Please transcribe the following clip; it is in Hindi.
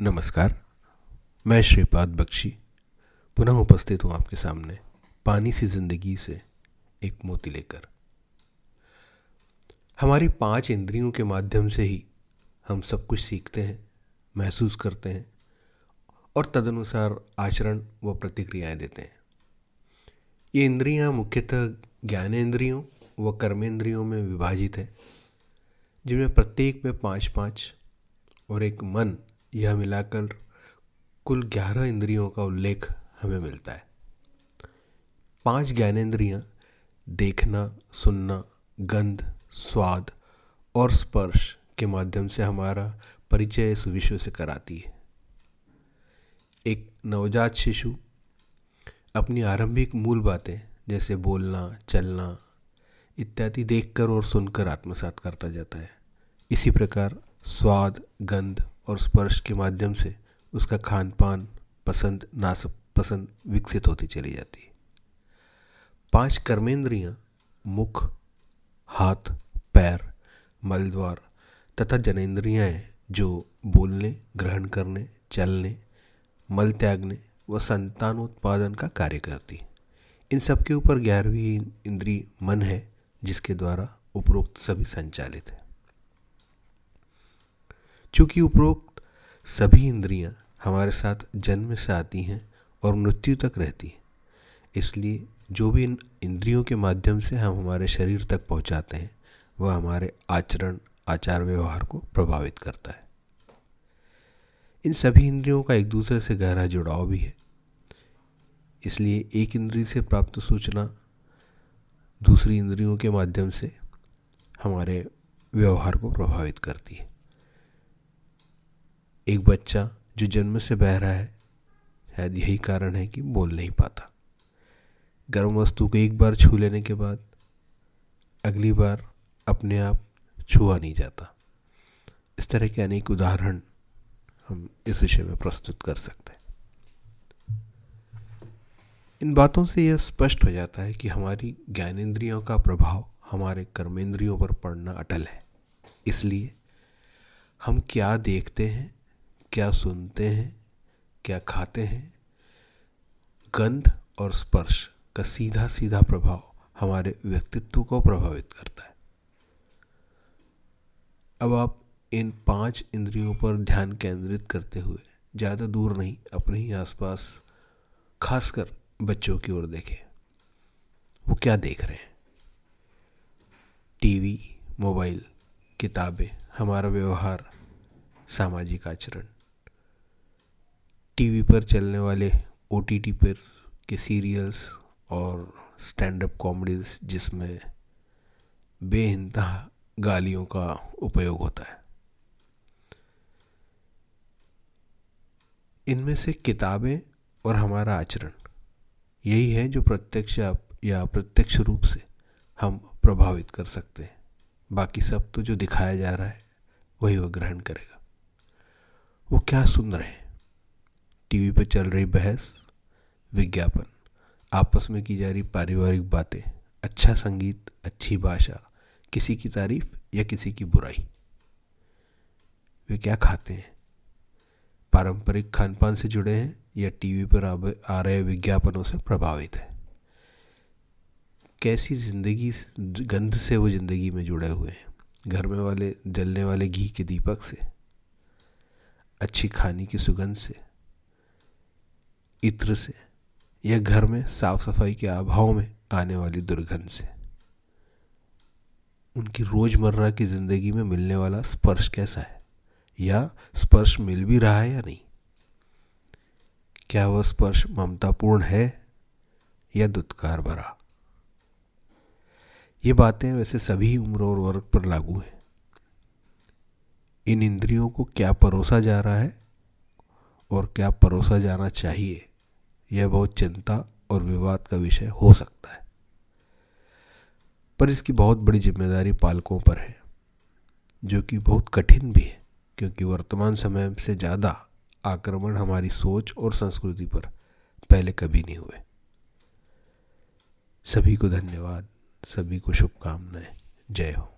नमस्कार, मैं श्रीपाद बख्शी, पुनः उपस्थित हूँ आपके सामने पानी सी ज़िंदगी से एक मोती लेकर। हमारी पाँच इंद्रियों के माध्यम से ही हम सब कुछ सीखते हैं, महसूस करते हैं और तदनुसार आचरण व प्रतिक्रियाएँ देते हैं। ये इंद्रियाँ मुख्यतः ज्ञानेंद्रियों व कर्मेंद्रियों में विभाजित है, जिनमें प्रत्येक में पाँच पाँच और एक मन यह मिलाकर कुल ग्यारह इंद्रियों का उल्लेख हमें मिलता है। पाँच ज्ञानेंद्रियाँ देखना, सुनना, गंध, स्वाद और स्पर्श के माध्यम से हमारा परिचय इस विश्व से कराती है। एक नवजात शिशु अपनी आरंभिक मूल बातें जैसे बोलना, चलना इत्यादि देखकर और सुनकर आत्मसात करता जाता है। इसी प्रकार स्वाद, गंध और स्पर्श के माध्यम से उसका खान पान पसंद नापसंद विकसित होती चली जाती। है पाँच कर्मेंद्रियाँ, मुख, हाथ, पैर, मलद्वार तथा जनेन्द्रियाँ हैं जो बोलने, ग्रहण करने, चलने, मल त्यागने व संतानोत्पादन का कार्य करती। इन सब के ऊपर ग्यारहवीं इंद्री मन है, जिसके द्वारा उपरोक्त सभी संचालित है। चूँकि उपरोक्त सभी इंद्रियाँ हमारे साथ जन्म से आती हैं और मृत्यु तक रहती हैं। इसलिए जो भी इन इंद्रियों के माध्यम से हम हमारे शरीर तक पहुंचाते हैं, वह हमारे आचरण, आचार व्यवहार को प्रभावित करता है। इन सभी इंद्रियों का एक दूसरे से गहरा जुड़ाव भी है। इसलिए एक इंद्रिय से प्राप्त सूचना दूसरी इंद्रियों के माध्यम से हमारे व्यवहार को प्रभावित करती है। एक बच्चा जो जन्म से बह रहा है, शायद यही कारण है कि बोल नहीं पाता। गर्म वस्तु को एक बार छू लेने के बाद अगली बार अपने आप छुआ नहीं जाता। इस तरह के अनेक उदाहरण हम इस विषय में प्रस्तुत कर सकते हैं। इन बातों से यह स्पष्ट हो जाता है कि हमारी ज्ञानेंद्रियों का प्रभाव हमारे कर्मेंद्रियों पर पड़ना अटल है। इसलिए हम क्या देखते हैं क्या सुनते हैं, क्या खाते हैं? गंध और स्पर्श का सीधा सीधा प्रभाव हमारे व्यक्तित्व को प्रभावित करता है। अब आप इन पाँच इंद्रियों पर ध्यान केंद्रित करते हुए ज़्यादा दूर नहीं, अपने ही आसपास, खासकर बच्चों की ओर देखें। वो क्या देख रहे हैं? टीवी, मोबाइल, किताबें, हमारा व्यवहार, सामाजिक आचरण। टीवी पर चलने वाले ओ टी टी पर के सीरियल्स और स्टैंड अप कॉमेडीज जिसमें बेइंतहा गालियों का उपयोग होता है। इनमें से किताबें और हमारा आचरण, यही है जो प्रत्यक्ष या अप्रत्यक्ष रूप से हम प्रभावित कर सकते हैं। बाकी सब तो जो दिखाया जा रहा है, वही वह ग्रहण करेगा। वो क्या सुन रहे हैं। टीवी पर चल रही बहस, विज्ञापन। आपस में की जा रही पारिवारिक बातें अच्छा संगीत, अच्छी भाषा, किसी की तारीफ़ या किसी की बुराई। वे क्या खाते हैं? पारंपरिक खान पान से जुड़े हैं या टीवी पर आ रहे विज्ञापनों से प्रभावित है? कैसी ज़िंदगी गंध से वो ज़िंदगी में जुड़े हुए हैं? घर में वाले, जलने वाले घी के दीपक से? अच्छी खाने की सुगंध से? इत्र से, या घर में साफ़ सफ़ाई के अभाव में आने वाली दुर्गंध से। उनकी रोज़मर्रा की ज़िंदगी में मिलने वाला स्पर्श कैसा है? या स्पर्श मिल भी रहा है या नहीं? क्या वह स्पर्श ममतापूर्ण है या दुत्कार भरा? ये बातें वैसे सभी उम्र और वर्ग पर लागू हैं। इन इंद्रियों को क्या परोसा जा रहा है और क्या परोसा जाना चाहिए? यह बहुत चिंता और विवाद का विषय हो सकता है। पर इसकी बहुत बड़ी ज़िम्मेदारी पालकों पर है, जो कि बहुत कठिन भी है, क्योंकि वर्तमान समय से ज़्यादा आक्रमण हमारी सोच और संस्कृति पर पहले कभी नहीं हुए। सभी को धन्यवाद, सभी को शुभकामनाएँ। जय हो।